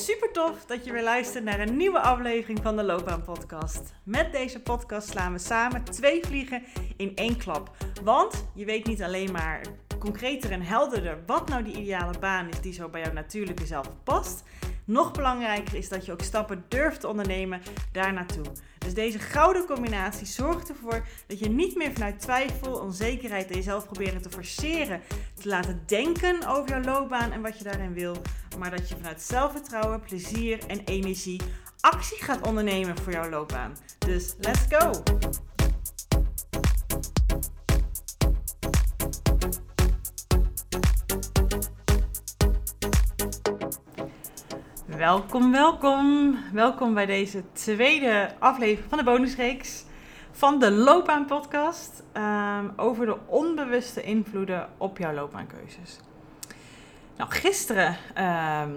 Super tof dat je weer luistert naar een nieuwe aflevering van de Loopbaan Podcast. Met deze podcast slaan we samen twee vliegen in één klap. Want je weet niet alleen maar concreter en helderder wat nou die ideale baan is die zo bij jouw natuurlijke zelf past. Nog belangrijker is dat je ook stappen durft te ondernemen daar naartoe. Dus deze gouden combinatie zorgt ervoor dat je niet meer vanuit twijfel, onzekerheid en jezelf proberen te forceren, te laten denken over jouw loopbaan en wat je daarin wil, maar dat je vanuit zelfvertrouwen, plezier en energie actie gaat ondernemen voor jouw loopbaan. Dus let's go! Welkom, welkom. Welkom bij deze tweede aflevering van de bonusreeks van de Loopbaan Podcast ehm, over de onbewuste invloeden op jouw loopbaankeuzes. Nou, gisteren ehm,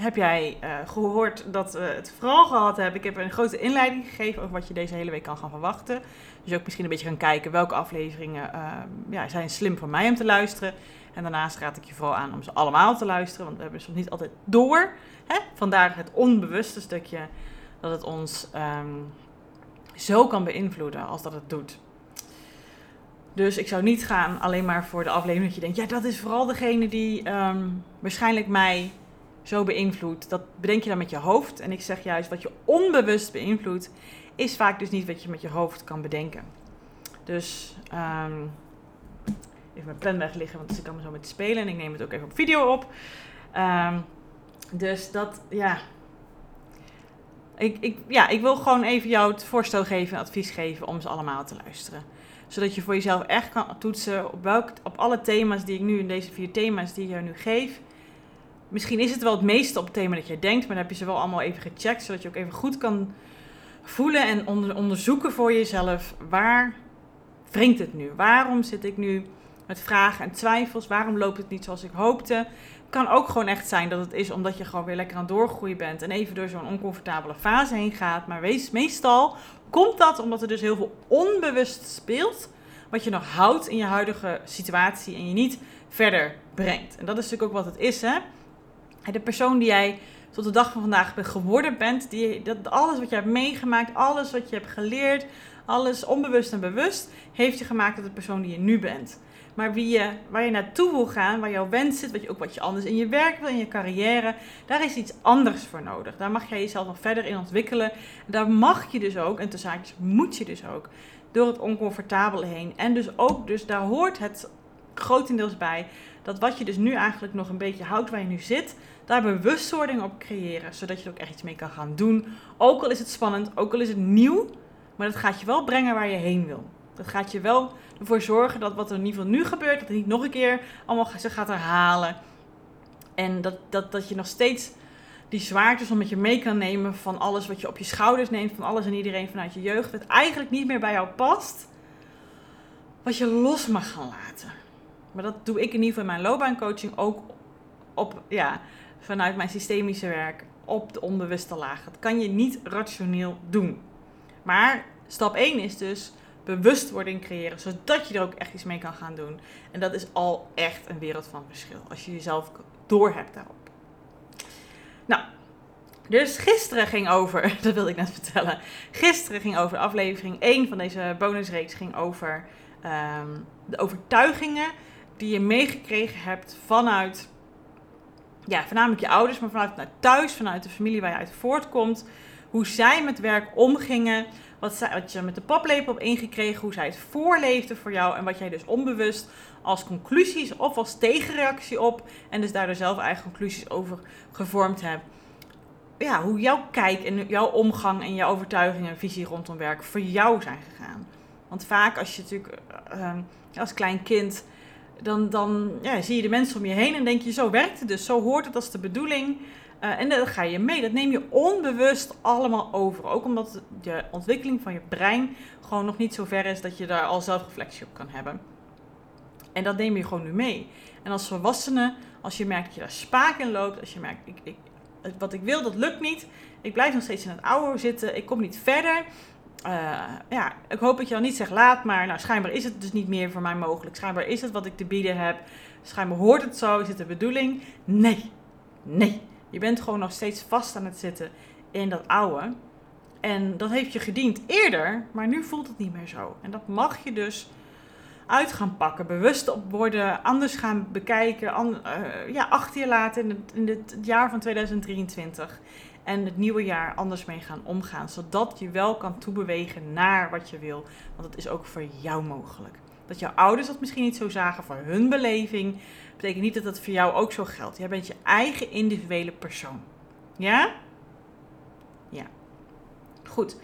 heb jij uh, gehoord dat we het vooral gehad hebben. Ik heb een grote inleiding gegeven over wat je deze hele week kan gaan verwachten. Dus ook misschien een beetje gaan kijken welke afleveringen ehm, ja, zijn slim voor mij om te luisteren. En daarnaast raad ik je vooral aan om ze allemaal te luisteren, want we hebben soms niet altijd door. Hè? Vandaar het onbewuste stukje dat het ons ehm, zo kan beïnvloeden als dat het doet. Dus ik zou niet gaan alleen maar voor de aflevering dat je denkt, ja, dat is vooral degene die ehm, waarschijnlijk mij zo beïnvloedt. Dat bedenk je dan met je hoofd. En ik zeg juist, wat je onbewust beïnvloedt, is vaak dus niet wat je met je hoofd kan bedenken. Dus um, even mijn pen weg liggen, want ik kan me zo met spelen. En ik neem het ook even op video op. Um, dus dat, ja. Ik, ik, ja, ik wil gewoon even jou het voorstel geven, advies geven om ze allemaal te luisteren. Zodat je voor jezelf echt kan toetsen op, welk, op alle thema's die ik nu, in deze vier thema's die ik jou nu geef. Misschien is het wel het meeste op het thema dat jij denkt, maar dan heb je ze wel allemaal even gecheckt. Zodat je ook even goed kan voelen en onder, onderzoeken voor jezelf. Waar wringt het nu? Waarom zit ik nu met vragen en twijfels? Waarom loopt het niet zoals ik hoopte? kan ook gewoon echt zijn dat het is omdat je gewoon weer lekker aan het doorgroeien bent en even door zo'n oncomfortabele fase heen gaat. Maar meestal komt dat omdat er dus heel veel onbewust speelt, wat je nog houdt in je huidige situatie en je niet verder brengt. En dat is natuurlijk ook wat het is, hè. De persoon die jij tot de dag van vandaag geworden bent, die, dat alles wat je hebt meegemaakt, alles wat je hebt geleerd, alles onbewust en bewust, heeft je gemaakt tot de persoon die je nu bent. Maar wie je, waar je naartoe wil gaan, waar jouw wens zit, wat je, ook wat je anders in je werk wil, in je carrière, daar is iets anders voor nodig. Daar mag jij jezelf nog verder in ontwikkelen. daar mag je dus ook, en tussen zaakjes moet je dus ook, door het oncomfortabele heen. En dus ook, dus daar hoort het grotendeels bij, dat wat je dus nu eigenlijk nog een beetje houdt waar je nu zit, daar bewustwording op creëren, zodat je er ook echt iets mee kan gaan doen. Ook al is het spannend, ook al is het nieuw, maar dat gaat je wel brengen waar je heen wil. Dat gaat je wel ervoor zorgen dat wat er in ieder geval nu gebeurt, dat het niet nog een keer allemaal gaat herhalen. En dat, dat, dat je nog steeds die zwaartes om met je mee kan nemen van alles wat je op je schouders neemt, van alles en iedereen vanuit je jeugd, het eigenlijk niet meer bij jou past, wat je los mag gaan laten. Maar dat doe ik in ieder geval in mijn loopbaancoaching ook op, ja, vanuit mijn systemische werk op de onbewuste laag. Dat kan je niet rationeel doen. Maar stap 1 is dus bewustwording creëren, zodat je er ook echt iets mee kan gaan doen. En dat is al echt een wereld van verschil, als je jezelf doorhebt daarop. Nou, dus gisteren ging over, dat wilde ik net vertellen, gisteren ging over aflevering 1 van deze bonusreeks, ging over ehm, de overtuigingen die je meegekregen hebt vanuit, ja, voornamelijk je ouders, maar vanuit thuis, vanuit de familie waar je uit voortkomt. Hoe zij met werk omgingen, wat, zij, wat je met de paplepel hebt ingekregen, hoe zij het voorleefde voor jou en wat jij dus onbewust als conclusies of als tegenreactie op en dus daardoor zelf eigen conclusies over gevormd hebt. Ja, hoe jouw kijk en jouw omgang en jouw overtuiging en visie rondom werk voor jou zijn gegaan. Want vaak als je natuurlijk uh, als klein kind, dan, dan ja, zie je de mensen om je heen en denk je, zo werkt het dus, zo hoort het als de bedoeling. Uh, en dat ga je mee. Dat neem je onbewust allemaal over. Ook omdat de ontwikkeling van je brein gewoon nog niet zo ver is dat je daar al zelfreflectie op kan hebben. En dat neem je gewoon nu mee. En als volwassene, als je merkt dat je daar spaak in loopt, als je merkt, ik, ik, wat ik wil, dat lukt niet. Ik blijf nog steeds in het oude zitten, ik kom niet verder. Uh, ja, ik hoop dat je al niet zegt laat, maar nou, schijnbaar is het dus niet meer voor mij mogelijk. Schijnbaar is het wat ik te bieden heb. Schijnbaar hoort het zo, is het de bedoeling? Nee, nee. Je bent gewoon nog steeds vast aan het zitten in dat oude. En dat heeft je gediend eerder, maar nu voelt het niet meer zo. En dat mag je dus uit gaan pakken, bewust op worden, anders gaan bekijken, uh, ja, achter je laten in, het, in het jaar van 2023 en het nieuwe jaar anders mee gaan omgaan. Zodat je wel kan toebewegen naar wat je wil. Want het is ook voor jou mogelijk. Dat jouw ouders dat misschien niet zo zagen voor hun beleving, betekent niet dat dat voor jou ook zo geldt. Jij bent je eigen individuele persoon. Ja? Ja. Goed.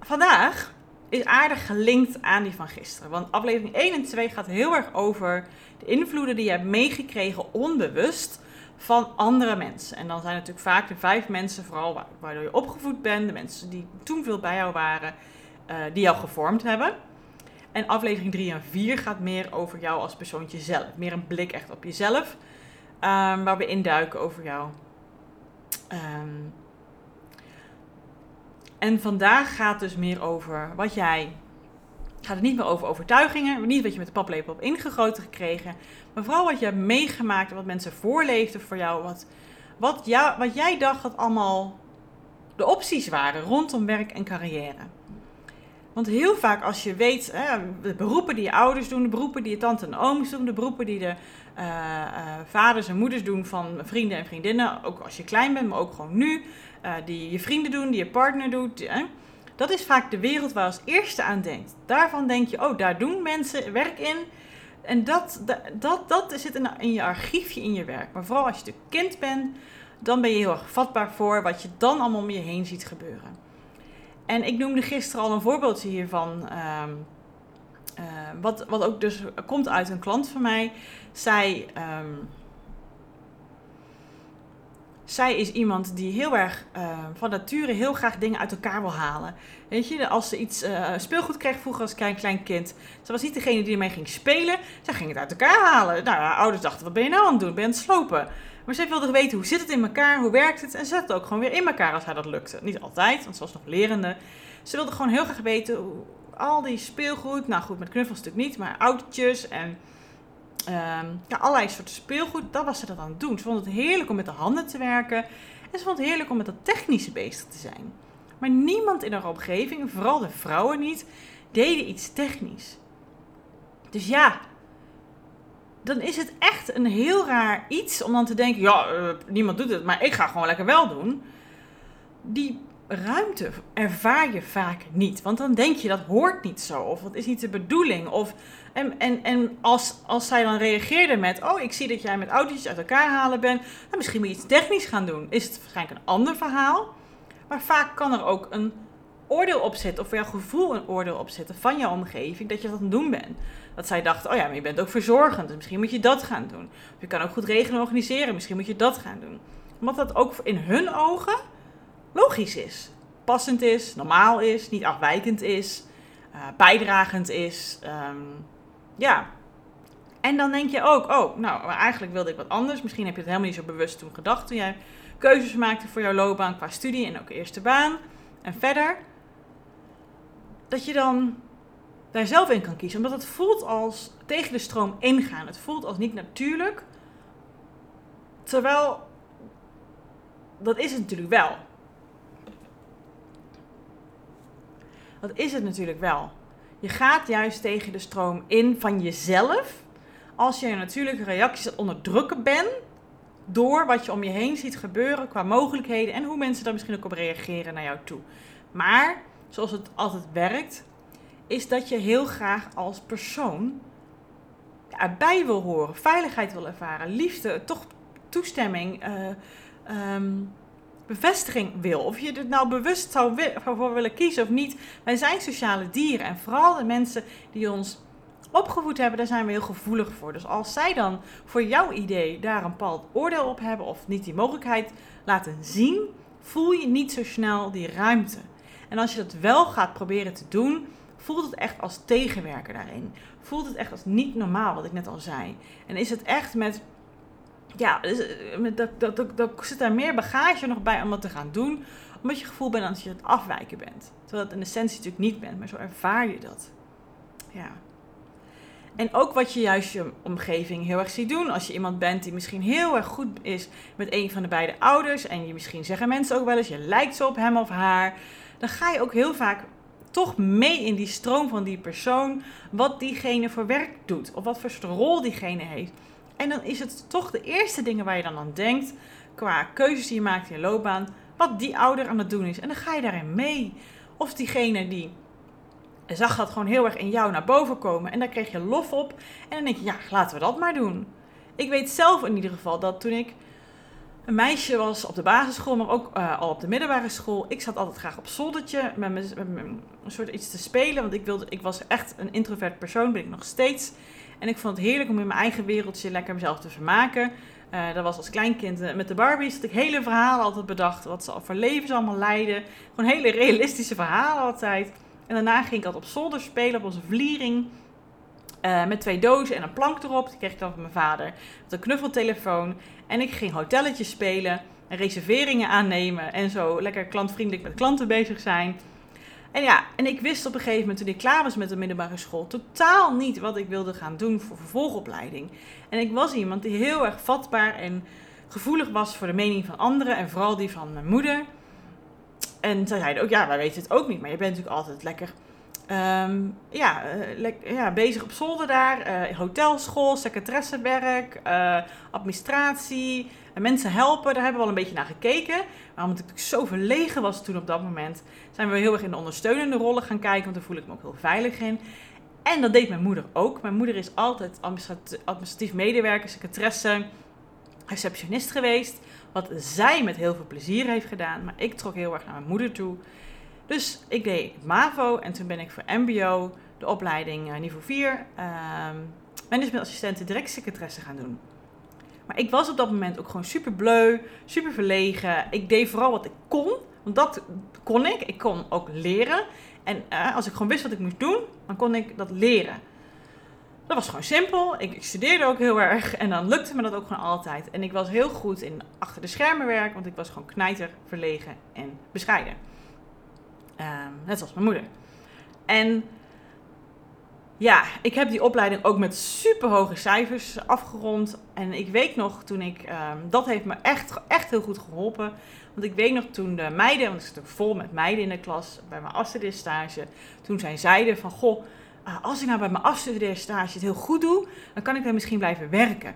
Vandaag is aardig gelinkt aan die van gisteren. Want aflevering 1 en 2 gaat heel erg over de invloeden die je hebt meegekregen onbewust van andere mensen. En dan zijn natuurlijk vaak de vijf mensen, vooral waardoor je opgevoed bent, de mensen die toen veel bij jou waren, uh, die jou gevormd hebben. En aflevering 3 en 4 gaat meer over jou als persoontje zelf. Meer een blik echt op jezelf. Um, waar we induiken over jou. Um, en vandaag gaat dus meer over wat jij. Gaat het niet meer over overtuigingen, niet wat je met de paplepel hebt ingegoten gekregen, maar vooral wat je hebt meegemaakt wat mensen voorleefden voor jou. Wat, wat, jou, wat jij dacht dat allemaal de opties waren rondom werk en carrière. Want heel vaak als je weet, hè, de beroepen die je ouders doen, de beroepen die je tante en ooms doen, de beroepen die de uh, uh, vaders en moeders doen van vrienden en vriendinnen, ook als je klein bent, maar ook gewoon nu, uh, die je vrienden doen, die je partner doet. Dat is vaak de wereld waar je als eerste aan denkt. Daarvan denk je, oh, daar doen mensen werk in. En dat, dat, dat zit in, in je archiefje in je werk. Maar vooral als je een kind bent, dan ben je heel erg vatbaar voor wat je dan allemaal om je heen ziet gebeuren. En ik noemde gisteren al een voorbeeldje hiervan. Uh, uh, wat, wat ook dus komt uit een klant van mij. Zij um, zij is iemand die heel erg uh, van nature heel graag dingen uit elkaar wil halen. Weet je, als ze iets uh, speelgoed kreeg vroeger als klein, klein kind. Ze was niet degene die ermee ging spelen. Zij ging het uit elkaar halen. Nou, haar ouders dachten, wat ben je nou aan het doen? Ben je aan het slopen? Maar zij wilde weten, hoe zit het in elkaar? Hoe werkt het? En ze zette het ook gewoon weer in elkaar als haar dat lukte. Niet altijd, want ze was nog lerende. Ze wilde gewoon heel graag weten, hoe, al die speelgoed. Nou goed, met knuffels natuurlijk niet, maar autootjes en um, ja, allerlei soorten speelgoed. Dat was ze dat aan het doen. Ze vond het heerlijk om met de handen te werken. En ze vond het heerlijk om met dat technische bezig te zijn. Maar niemand in haar omgeving, vooral de vrouwen niet, deden iets technisch. Dus ja, dan is het echt een heel raar iets om dan te denken: ja, uh, niemand doet het, maar ik ga gewoon lekker wel doen. Die ruimte ervaar je vaak niet. Want dan denk je dat hoort niet zo. Of dat is niet de bedoeling. Of, en en, en als, als zij dan reageerde met: Oh, ik zie dat jij met autootjes uit elkaar halen bent. Nou, misschien moet je iets technisch gaan doen. Is het waarschijnlijk een ander verhaal. Maar vaak kan er ook een oordeel op zitten. Of voor jouw gevoel een oordeel op zitten van jouw omgeving. Dat je dat aan het doen bent. Dat zij dachten: Oh ja, maar je bent ook verzorgend. Dus misschien moet je dat gaan doen. Of je kan ook goed regelen en organiseren. Misschien moet je dat gaan doen. Omdat dat ook in hun ogen logisch is. Passend is, normaal is, niet afwijkend is, uh, bijdragend is. Um, ja. En dan denk je ook, oh, nou, eigenlijk wilde ik wat anders. Misschien heb je het helemaal niet zo bewust toen gedacht toen jij keuzes maakte voor jouw loopbaan qua studie en ook eerste baan. En verder, dat je dan daar zelf in kan kiezen. Omdat het voelt als tegen de stroom ingaan. Het voelt als niet natuurlijk. Terwijl, dat is het natuurlijk wel. Dat is het natuurlijk wel. Je gaat juist tegen de stroom in van jezelf. Als je een natuurlijke reacties onderdrukken bent. Door wat je om je heen ziet gebeuren qua mogelijkheden. En hoe mensen daar misschien ook op reageren naar jou toe. Maar, zoals het altijd werkt. Is dat je heel graag als persoon erbij wil horen. Veiligheid wil ervaren. Liefde, toch toestemming. Uh, um, bevestiging wil. Of je er nou bewust zou voor willen kiezen of niet. Wij zijn sociale dieren. En vooral de mensen die ons opgevoed hebben, daar zijn we heel gevoelig voor. Dus als zij dan voor jouw idee daar een bepaald oordeel op hebben of niet die mogelijkheid laten zien, voel je niet zo snel die ruimte. En als je dat wel gaat proberen te doen, voelt het echt als tegenwerker daarin. Voelt het echt als niet normaal, wat ik net al zei. En is het echt met ja, eh, dat, dat, dat, dat, zit daar meer bagage nog bij om dat te gaan doen. Omdat je gevoel bent dat je het afwijken bent. Terwijl het in essentie natuurlijk niet bent, maar zo ervaar je dat. Ja. En ook wat je juist je omgeving heel erg ziet doen. Als je iemand bent die misschien heel erg goed is met een van de beide ouders. En je misschien zeggen mensen ook wel eens, je lijkt zo op hem of haar. Dan ga je ook heel vaak toch mee in die stroom van die persoon. Wat diegene voor werk doet. Of wat voor rol diegene heeft. En dan is het toch de eerste dingen waar je dan aan denkt. Qua keuzes die je maakt in je loopbaan. Wat die ouder aan het doen is. En dan ga je daarin mee. Of diegene die zag dat gewoon heel erg in jou naar boven komen. En daar kreeg je lof op. En dan denk je, ja, laten we dat maar doen. Ik weet zelf in ieder geval dat toen ik een meisje was op de basisschool, maar ook uh, al op de middelbare school. Ik zat altijd graag op zoldertje met, een soort iets te spelen. Want ik, wilde, ik was echt een introvert persoon, ben ik nog steeds. En ik vond het heerlijk om in mijn eigen wereldje lekker mezelf te vermaken. Uh, dat was als kleinkind uh, met de Barbies dat ik hele verhalen altijd bedacht. Wat ze voor levens allemaal leiden. Gewoon hele realistische verhalen altijd. En daarna ging ik altijd op zolder spelen op onze vliering. Met twee dozen en een plank erop. Die kreeg ik dan van mijn vader. Met een knuffeltelefoon. En ik ging hotelletjes spelen. En reserveringen aannemen. En zo lekker klantvriendelijk met klanten bezig zijn. En ja, en ik wist op een gegeven moment toen ik klaar was met de middelbare school. totaal niet wat ik wilde gaan doen voor vervolgopleiding. En ik was iemand die heel erg vatbaar en gevoelig was voor de mening van anderen. En vooral die van mijn moeder. En zij zeiden ook, ja, wij weten het ook niet. Maar je bent natuurlijk altijd lekker um, ja, uh, ja, bezig op zolder daar. Uh, hotelschool, secretaressewerk, uh, administratie. En mensen helpen, daar hebben we wel een beetje naar gekeken. Maar omdat ik zo verlegen was toen op dat moment... zijn we heel erg in de ondersteunende rollen gaan kijken. Want daar voel ik me ook heel veilig in. En dat deed mijn moeder ook. Mijn moeder is altijd administratief medewerker, secretaresse, receptionist geweest. Wat zij met heel veel plezier heeft gedaan. Maar ik trok heel erg naar mijn moeder toe. Dus ik deed MAVO en toen ben ik voor MBO de opleiding uh, niveau 4 uh, managementassistent en directsecretaresse gaan doen. Maar ik was op dat moment ook gewoon super bleu, super verlegen. Ik deed vooral wat ik kon, want dat kon ik. Ik kon ook leren. En uh, als ik gewoon wist wat ik moest doen, dan kon ik dat leren. Dat was gewoon simpel. Ik, ik, studeerde ook heel erg en dan lukte me dat ook gewoon altijd. En ik was heel goed in achter de schermen werk, want ik was gewoon knijter, verlegen en bescheiden. Um, net zoals mijn moeder. En ja, ik heb die opleiding ook met super hoge cijfers afgerond. En ik weet nog toen ik, um, dat heeft me echt, echt heel goed geholpen. Want ik weet nog toen de meiden, want ik zit vol met meiden in de klas bij mijn afstudeerstage. Toen zij zeiden van, goh, uh, als ik nou bij mijn afstudeerstage het heel goed doe, dan kan ik daar misschien blijven werken.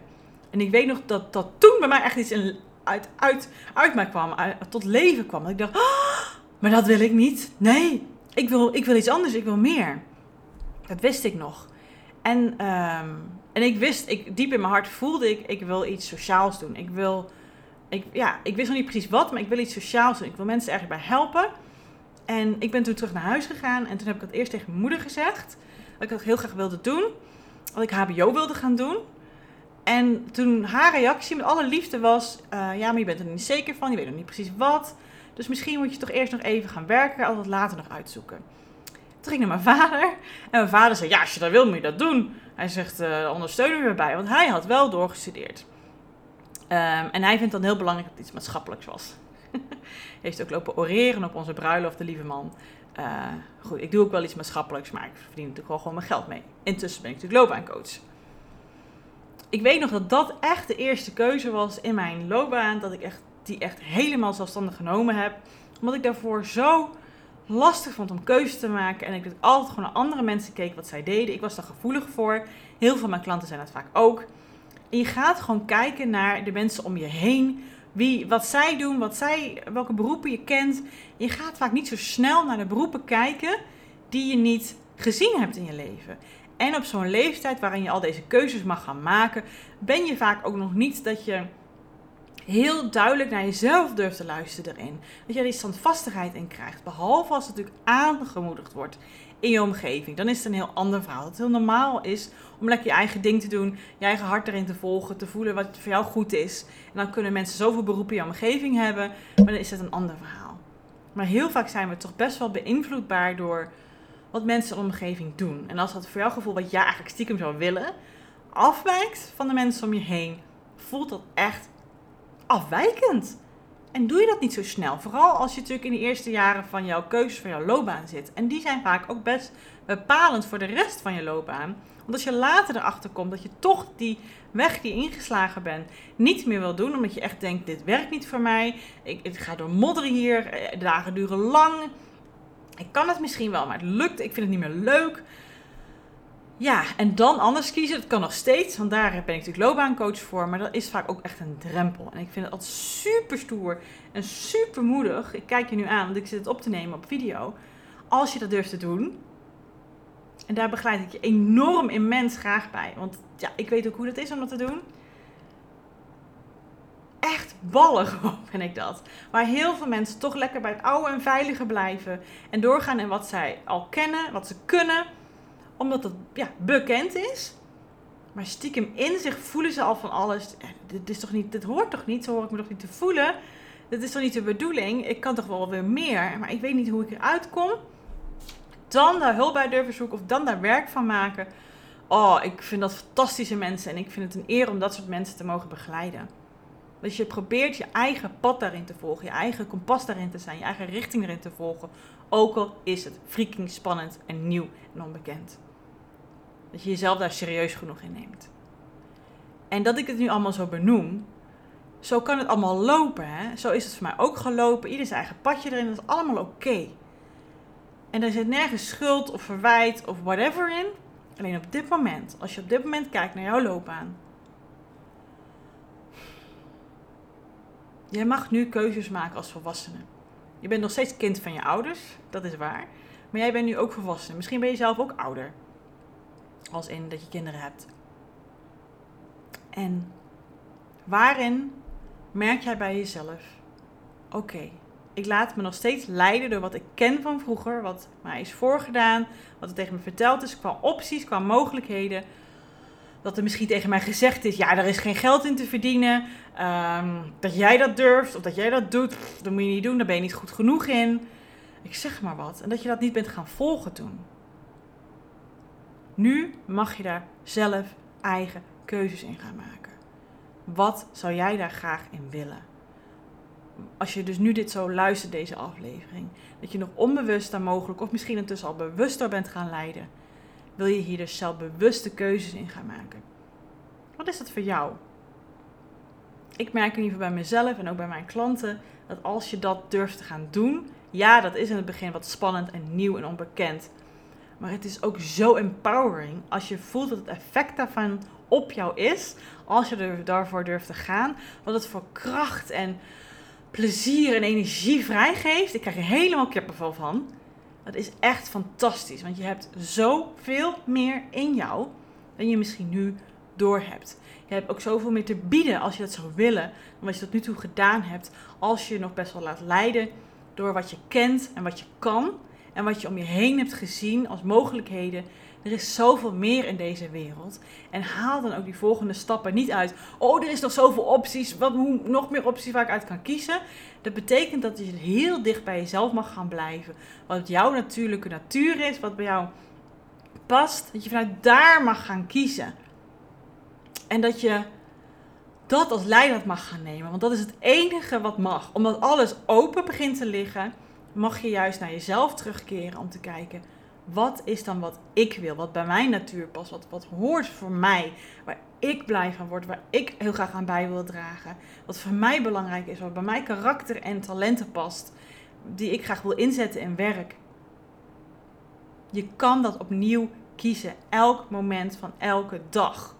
En ik weet nog dat, dat toen bij mij echt iets uit, uit, uit mij kwam, tot leven kwam. Dat ik dacht, oh, maar dat wil ik niet. Nee, ik wil, ik wil iets anders, ik wil meer. Dat wist ik nog. En, um, en ik wist, ik, diep in mijn hart voelde ik, ik wil iets sociaals doen. Ik wil, ik, ja, ik wist nog niet precies wat, maar ik wil iets sociaals doen. Ik wil mensen ergens bij helpen. En ik ben toen terug naar huis gegaan en toen heb ik het eerst tegen mijn moeder gezegd. Dat ik dat heel graag wilde doen. Dat ik HBO wilde gaan doen. En toen haar reactie met alle liefde was: uh, Ja, maar je bent er niet zeker van, je weet nog niet precies wat. Dus misschien moet je toch eerst nog even gaan werken, altijd later nog uitzoeken. Toen ging naar mijn vader. En mijn vader zei, ja, als je dat wil, moet je dat doen. Hij zegt, uh, ondersteunen we erbij. Want hij had wel doorgestudeerd. Um, en hij vindt dan heel belangrijk dat het iets maatschappelijks was. Heeft ook lopen oreren op onze bruiloft, de lieve man. Uh, goed, ik doe ook wel iets maatschappelijks, maar ik verdien natuurlijk wel gewoon mijn geld mee. Intussen ben ik natuurlijk loopbaancoach. Ik weet nog dat dat echt de eerste keuze was in mijn loopbaan. Dat ik echt die echt helemaal zelfstandig genomen heb. Omdat ik daarvoor zo lastig vond om keuzes te maken. En ik altijd gewoon naar andere mensen keek wat zij deden. Ik was daar gevoelig voor. Heel veel van mijn klanten zijn dat vaak ook. Je gaat gewoon kijken naar de mensen om je heen. Wie, wat zij doen, wat zij, welke beroepen je kent. Je gaat vaak niet zo snel naar de beroepen kijken die je niet gezien hebt in je leven. En op zo'n leeftijd waarin je al deze keuzes mag gaan maken, ben je vaak ook nog niet dat je heel duidelijk naar jezelf durft te luisteren erin. Dat je er die standvastigheid in krijgt. Behalve als het natuurlijk aangemoedigd wordt in je omgeving. Dan is het een heel ander verhaal. Dat het heel normaal is om lekker je eigen ding te doen. Je eigen hart erin te volgen. Te voelen wat voor jou goed is. En dan kunnen mensen zoveel beroepen in je omgeving hebben. Maar dan is het een ander verhaal. Maar heel vaak zijn we toch best wel beïnvloedbaar door wat mensen in de omgeving doen. En als dat voor jouw gevoel wat jij eigenlijk stiekem zou willen, afwijkt van de mensen om je heen, voelt dat echt afwijkend. En doe je dat niet zo snel. Vooral als je natuurlijk in de eerste jaren van jouw keuzes van jouw loopbaan zit. En die zijn vaak ook best bepalend voor de rest van je loopbaan. Want als je later erachter komt dat je toch die weg die ingeslagen bent niet meer wil doen. Omdat je echt denkt, dit werkt niet voor mij. Ik, ik ga door modderen hier. Eh, de dagen duren lang. Ik kan het misschien wel, maar het lukt. Ik vind het niet meer leuk. Ja, en dan anders kiezen, dat kan nog steeds, want daar ben ik natuurlijk loopbaancoach voor. Maar dat is vaak ook echt een drempel. En ik vind het altijd super stoer en super moedig. Ik kijk je nu aan, want ik zit het op te nemen op video. Als je dat durft te doen. En daar begeleid ik je enorm immens graag bij. Want ja, ik weet ook hoe dat is om dat te doen. Echt gewoon vind ik dat. Waar heel veel mensen toch lekker bij het oude en veilige blijven. En doorgaan in wat zij al kennen, wat ze kunnen omdat het ja, bekend is. Maar stiekem in zich voelen ze al van alles. dit, is toch niet, dit hoort toch niet? Zo hoor ik me toch niet te voelen? Dit is toch niet de bedoeling? Ik kan toch wel weer meer, maar ik weet niet hoe ik eruit kom. Dan daar hulp bij durven zoeken of dan daar werk van maken. Oh, ik vind dat fantastische mensen en ik vind het een eer om dat soort mensen te mogen begeleiden. Dus je probeert je eigen pad daarin te volgen, je eigen kompas daarin te zijn, je eigen richting erin te volgen. Ook al is het freaking spannend en nieuw en onbekend. Dat je jezelf daar serieus genoeg in neemt. En dat ik het nu allemaal zo benoem, zo kan het allemaal lopen. Hè? Zo is het voor mij ook gelopen. Ieder zijn eigen padje erin, dat is allemaal oké. En er zit nergens schuld of verwijt of whatever in. Alleen op dit moment, als je op dit moment kijkt naar jouw loopbaan. Jij mag nu keuzes maken als volwassene. Je bent nog steeds kind van je ouders, dat is waar. Maar jij bent nu ook volwassen. Misschien ben je zelf ook ouder. Als in dat je kinderen hebt. En waarin merk jij bij jezelf: oké, ik laat me nog steeds leiden door wat ik ken van vroeger, wat mij is voorgedaan, wat er tegen me verteld is qua opties, qua mogelijkheden. Dat er misschien tegen mij gezegd is: ja, er is geen geld in te verdienen. Ehm, dat jij dat durft of dat jij dat doet, dat moet je niet doen, daar ben je niet goed genoeg in. Ik zeg maar wat. En dat je dat niet bent gaan volgen toen. Nu mag je daar zelf eigen keuzes in gaan maken. Wat zou jij daar graag in willen? Als je dus nu dit zo luistert, deze aflevering, dat je nog onbewust daar mogelijk, of misschien intussen al bewuster bent gaan leiden, wil je hier dus zelf bewuste keuzes in gaan maken. Wat is dat voor jou? Ik merk in ieder geval bij mezelf en ook bij mijn klanten dat als je dat durft te gaan doen, ja, dat is in het begin wat spannend en nieuw en onbekend. Maar het is ook zo empowering als je voelt dat het effect daarvan op jou is. Als je er daarvoor durft te gaan. Wat het voor kracht en plezier en energie vrijgeeft. Ik krijg er helemaal kippenvel van. Dat is echt fantastisch. Want je hebt zoveel meer in jou dan je misschien nu doorhebt. Je hebt ook zoveel meer te bieden als je dat zou willen. Dan wat je tot nu toe gedaan hebt. Als je je nog best wel laat leiden door wat je kent en wat je kan en wat je om je heen hebt gezien als mogelijkheden. Er is zoveel meer in deze wereld. En haal dan ook die volgende stappen niet uit. Oh, er is nog zoveel opties. Wat nog meer opties waar ik uit kan kiezen. Dat betekent dat je heel dicht bij jezelf mag gaan blijven. Wat jouw natuurlijke natuur is, wat bij jou past. Dat je vanuit daar mag gaan kiezen. En dat je dat als leidend mag gaan nemen. Want dat is het enige wat mag. Omdat alles open begint te liggen mag je juist naar jezelf terugkeren om te kijken. Wat is dan wat ik wil? Wat bij mijn natuur past? Wat, wat hoort voor mij? Waar ik blij van word? Waar ik heel graag aan bij wil dragen? Wat voor mij belangrijk is? Wat bij mijn karakter en talenten past? Die ik graag wil inzetten in werk. Je kan dat opnieuw kiezen. Elk moment van elke dag.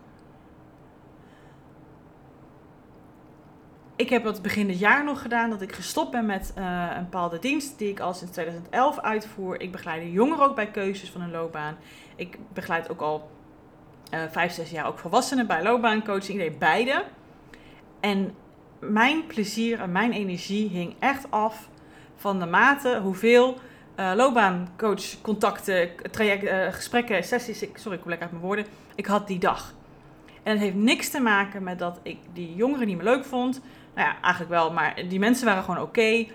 Ik heb het begin dit jaar nog gedaan dat ik gestopt ben met uh, een bepaalde dienst die ik al sinds 2011 uitvoer. Ik begeleid jongeren ook bij keuzes van een loopbaan. Ik begeleid ook al uh, vijf, zes jaar ook volwassenen bij loopbaancoaching. Ik deed beide. En mijn plezier en mijn energie hing echt af van de mate hoeveel uh, loopbaancoach contacten, gesprekken, sessies, sorry ik kom lekker uit mijn woorden, ik had die dag. En het heeft niks te maken met dat ik die jongeren niet meer leuk vond nou ja, eigenlijk wel, maar die mensen waren gewoon oké.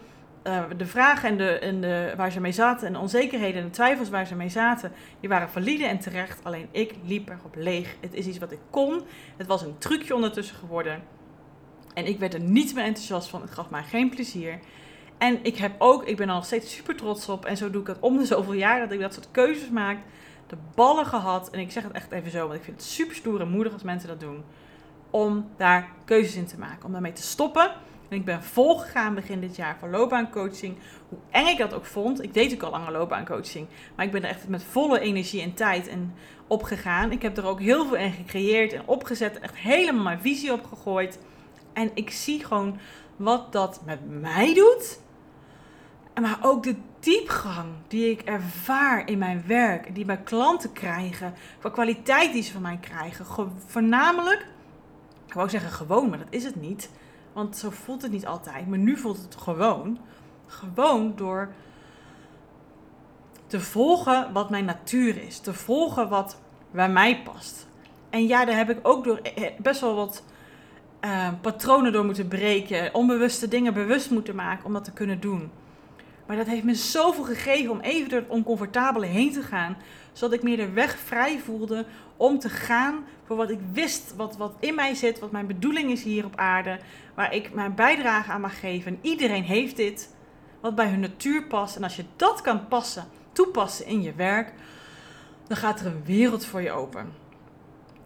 Eh, de vragen en, de, en de, waar ze mee zaten en de onzekerheden en de twijfels waar ze mee zaten, die waren valide en terecht. Alleen ik liep erop leeg. Het is iets wat ik kon. Het was een trucje ondertussen geworden. En ik werd er niet meer enthousiast van. Het gaf mij geen plezier. En ik heb ook, ik ben er nog steeds super trots op. En zo doe ik het om de zoveel jaar dat ik dat soort keuzes maak. De ballen gehad. En ik zeg het echt even zo, want ik vind het super stoer en moedig als mensen dat doen. Om daar keuzes in te maken. Om daarmee te stoppen. En ik ben volgegaan begin dit jaar voor loopbaancoaching. Hoe eng ik dat ook vond. Ik deed ook al lange loopbaancoaching. Maar ik ben er echt met volle energie en tijd en opgegaan. Ik heb er ook heel veel in gecreëerd en opgezet. Echt helemaal mijn visie op gegooid. En ik zie gewoon wat dat met mij doet. Maar ook de diepgang die ik ervaar in mijn werk. Die mijn klanten krijgen. Qua kwaliteit die ze van mij krijgen. Voornamelijk, ik wou zeggen gewoon, maar dat is het niet. Want zo voelt het niet altijd. Maar nu voelt het gewoon. Gewoon door te volgen wat mijn natuur is. Te volgen wat bij mij past. En ja, daar heb ik ook door eh, best wel wat uh, patronen door moeten breken. Onbewuste dingen bewust moeten maken om dat te kunnen doen. Maar dat heeft me zoveel gegeven om even door het oncomfortabele heen te gaan. Zodat ik meer de weg vrij voelde om te gaan voor wat ik wist, wat, wat in mij zit, wat mijn bedoeling is hier op aarde. Waar ik mijn bijdrage aan mag geven. En iedereen heeft dit, wat bij hun natuur past. En als je dat kan passen, toepassen in je werk, dan gaat er een wereld voor je open.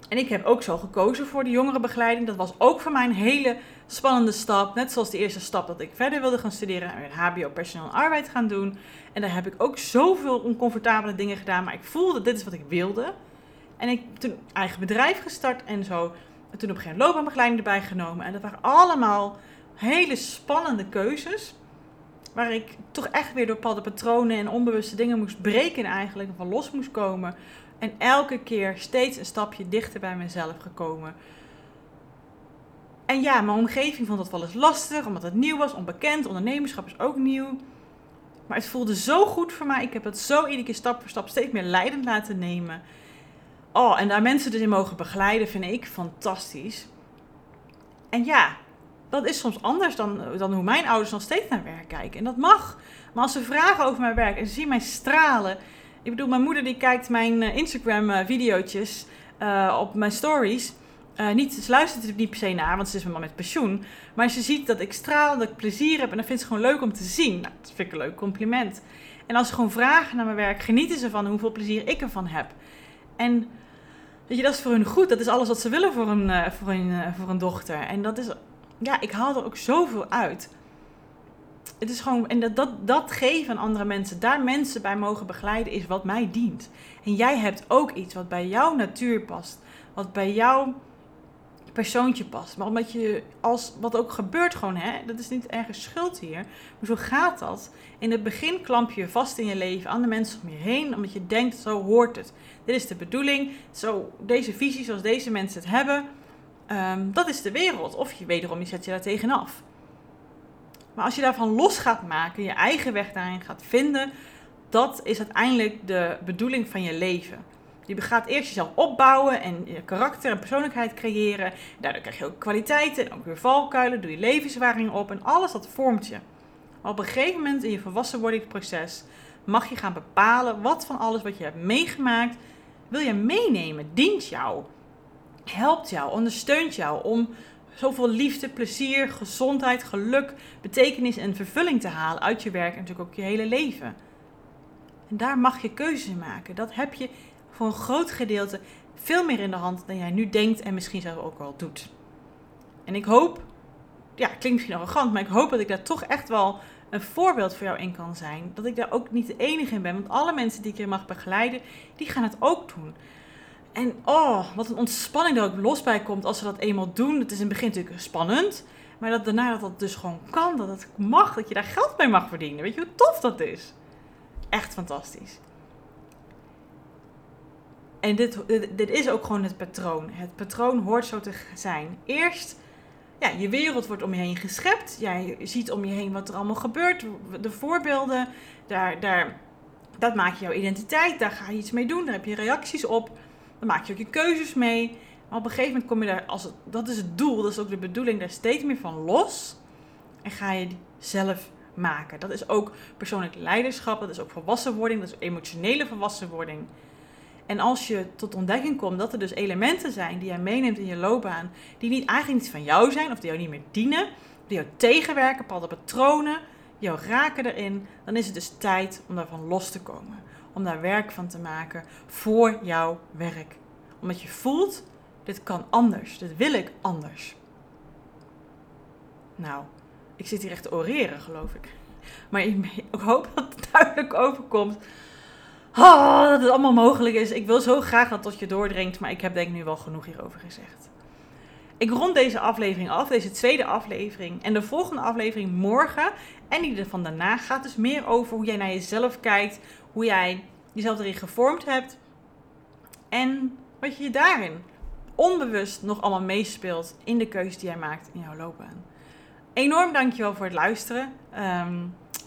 En ik heb ook zo gekozen voor de jongerenbegeleiding. Dat was ook voor mij een hele spannende stap. Net zoals de eerste stap dat ik verder wilde gaan studeren en HBO personeel en arbeid gaan doen. En daar heb ik ook zoveel oncomfortabele dingen gedaan. Maar ik voelde, dit is wat ik wilde. En ik heb toen eigen bedrijf gestart en zo. En toen op een gegeven moment loopbaanbegeleiding erbij genomen. En dat waren allemaal hele spannende keuzes. Waar ik toch echt weer door bepaalde patronen en onbewuste dingen moest breken eigenlijk. En van los moest komen. En elke keer steeds een stapje dichter bij mezelf gekomen. En ja, mijn omgeving vond dat wel eens lastig, omdat het nieuw was, onbekend. Ondernemerschap is ook nieuw. Maar het voelde zo goed voor mij. Ik heb het zo iedere keer stap voor stap steeds meer leidend laten nemen. Oh, en daar mensen dus in mogen begeleiden, vind ik fantastisch. En ja, dat is soms anders dan, dan hoe mijn ouders nog steeds naar werk kijken. En dat mag. Maar als ze vragen over mijn werk en ze zien mij stralen. Ik bedoel, mijn moeder die kijkt mijn eh, Instagram-videootjes eh, uh, op mijn stories. Uh, niet, ze luistert er niet per se naar, want ze is mijn man met pensioen. Maar ze ziet dat ik straal, dat ik plezier heb en dat vindt ze gewoon leuk om te zien. Nou, dat vind ik een leuk compliment. En als ze gewoon vragen naar mijn werk, genieten ze van hoeveel plezier ik ervan heb. En weet je, dat is voor hun goed. Dat is alles wat ze willen voor een, uh, voor een, uh, voor een dochter. En dat is, ja, ik haal er ook zoveel uit. Het is gewoon, en dat, dat, dat geven aan andere mensen, daar mensen bij mogen begeleiden, is wat mij dient. En jij hebt ook iets wat bij jouw natuur past. Wat bij jou persoontje past. Maar omdat je, als wat ook gebeurt gewoon, hè, dat is niet ergens schuld hier. Maar zo gaat dat. In het begin klamp je vast in je leven aan de mensen om je heen, omdat je denkt, zo hoort het. Dit is de bedoeling, zo, deze visie zoals deze mensen het hebben, um, dat is de wereld. Of je wederom, je zet je daar tegenaf. Maar als je daarvan los gaat maken, je eigen weg daarin gaat vinden, dat is uiteindelijk de bedoeling van je leven. Je gaat eerst jezelf opbouwen en je karakter en persoonlijkheid creëren. Daardoor krijg je ook kwaliteiten en ook weer valkuilen. Doe je levenservaring op en alles dat vormt je. Maar op een gegeven moment in je volwassenwordingsproces mag je gaan bepalen wat van alles wat je hebt meegemaakt wil je meenemen, dient jou, helpt jou, ondersteunt jou om zoveel liefde, plezier, gezondheid, geluk, betekenis en vervulling te halen uit je werk en natuurlijk ook je hele leven. En daar mag je keuzes in maken. Dat heb je voor een groot gedeelte veel meer in de hand dan jij nu denkt en misschien zelf ook wel doet. En ik hoop, ja, klinkt misschien arrogant, maar ik hoop dat ik daar toch echt wel een voorbeeld voor jou in kan zijn. Dat ik daar ook niet de enige in ben, want alle mensen die ik hier mag begeleiden, die gaan het ook doen. En oh, wat een ontspanning er ook los bij komt als ze dat eenmaal doen. Het is in het begin natuurlijk spannend, maar dat daarna dat dat dus gewoon kan, dat het mag, dat je daar geld mee mag verdienen. Weet je hoe tof dat is? Echt fantastisch. En dit, dit is ook gewoon het patroon. Het patroon hoort zo te zijn. Eerst, ja, je wereld wordt om je heen geschept. Jij ziet om je heen wat er allemaal gebeurt. De voorbeelden, daar, daar, dat maak je jouw identiteit. Daar ga je iets mee doen. Daar heb je reacties op. Dan maak je ook je keuzes mee. Maar op een gegeven moment kom je daar, als dat is het doel, dat is ook de bedoeling, daar steeds meer van los. En ga je die zelf maken. Dat is ook persoonlijk leiderschap. Dat is ook volwassenwording. Dat is emotionele volwassenwording. En als je tot ontdekking komt dat er dus elementen zijn die jij meeneemt in je loopbaan, die niet, eigenlijk niet van jou zijn of die jou niet meer dienen, die jou tegenwerken, bepaalde patronen, jou raken erin, dan is het dus tijd om daarvan los te komen. Om daar werk van te maken voor jouw werk. Omdat je voelt, dit kan anders, dit wil ik anders. Nou, ik zit hier echt te oreren, geloof ik. Maar ik hoop dat het duidelijk overkomt. Oh, dat het allemaal mogelijk is. Ik wil zo graag dat tot je doordringt, maar ik heb denk ik nu wel genoeg hierover gezegd. Ik rond deze aflevering af, deze tweede aflevering. En de volgende aflevering morgen en die van daarna gaat dus meer over hoe jij naar jezelf kijkt, hoe jij jezelf erin gevormd hebt en wat je je daarin onbewust nog allemaal meespeelt in de keuze die jij maakt in jouw loopbaan. Enorm dankjewel voor het luisteren. Ehm,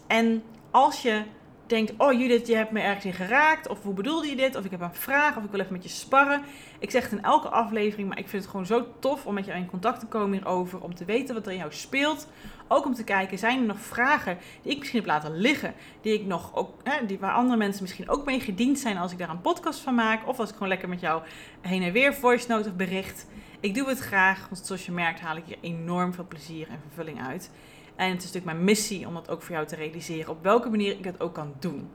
en als je denkt, oh Judith, je hebt me ergens in geraakt. Of hoe bedoelde je dit? Of ik heb een vraag. Of ik wil even met je sparren. Ik zeg het in elke aflevering, maar ik vind het gewoon zo tof om met je in contact te komen hierover. Om te weten wat er in jou speelt. Ook om te kijken, zijn er nog vragen die ik misschien heb laten liggen. Die ik nog ook, hè, die, waar andere mensen misschien ook mee gediend zijn als ik daar een podcast van maak. Of als ik gewoon lekker met jou heen en weer voice note of bericht. Ik doe het graag, want zoals je merkt haal ik hier enorm veel plezier en vervulling uit. En het is natuurlijk mijn missie om dat ook voor jou te realiseren, op welke manier ik het ook kan doen.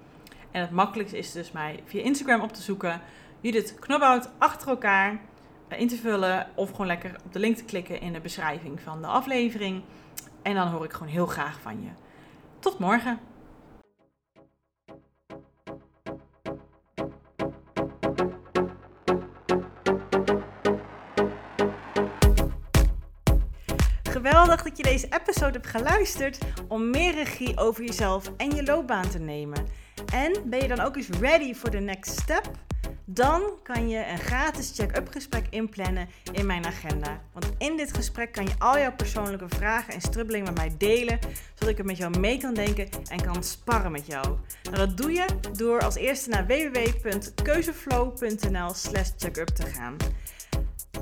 En het makkelijkste is dus mij via Instagram op te zoeken, Judith Knobhout achter elkaar eh, in te vullen of gewoon lekker op de link te klikken in de beschrijving van de aflevering. En dan hoor ik gewoon heel graag van je. Tot morgen! Geweldig dat je deze episode hebt geluisterd om meer regie over jezelf en je loopbaan te nemen. En ben je dan ook eens ready for the next step? Dan kan je een gratis check-up gesprek inplannen in mijn agenda. Want in dit gesprek kan je al jouw persoonlijke vragen en strubbelingen met mij delen, zodat ik er met jou mee kan denken en kan sparren met jou. Nou, dat doe je door als eerste naar www.keuzeflow.nl/slash checkup te gaan.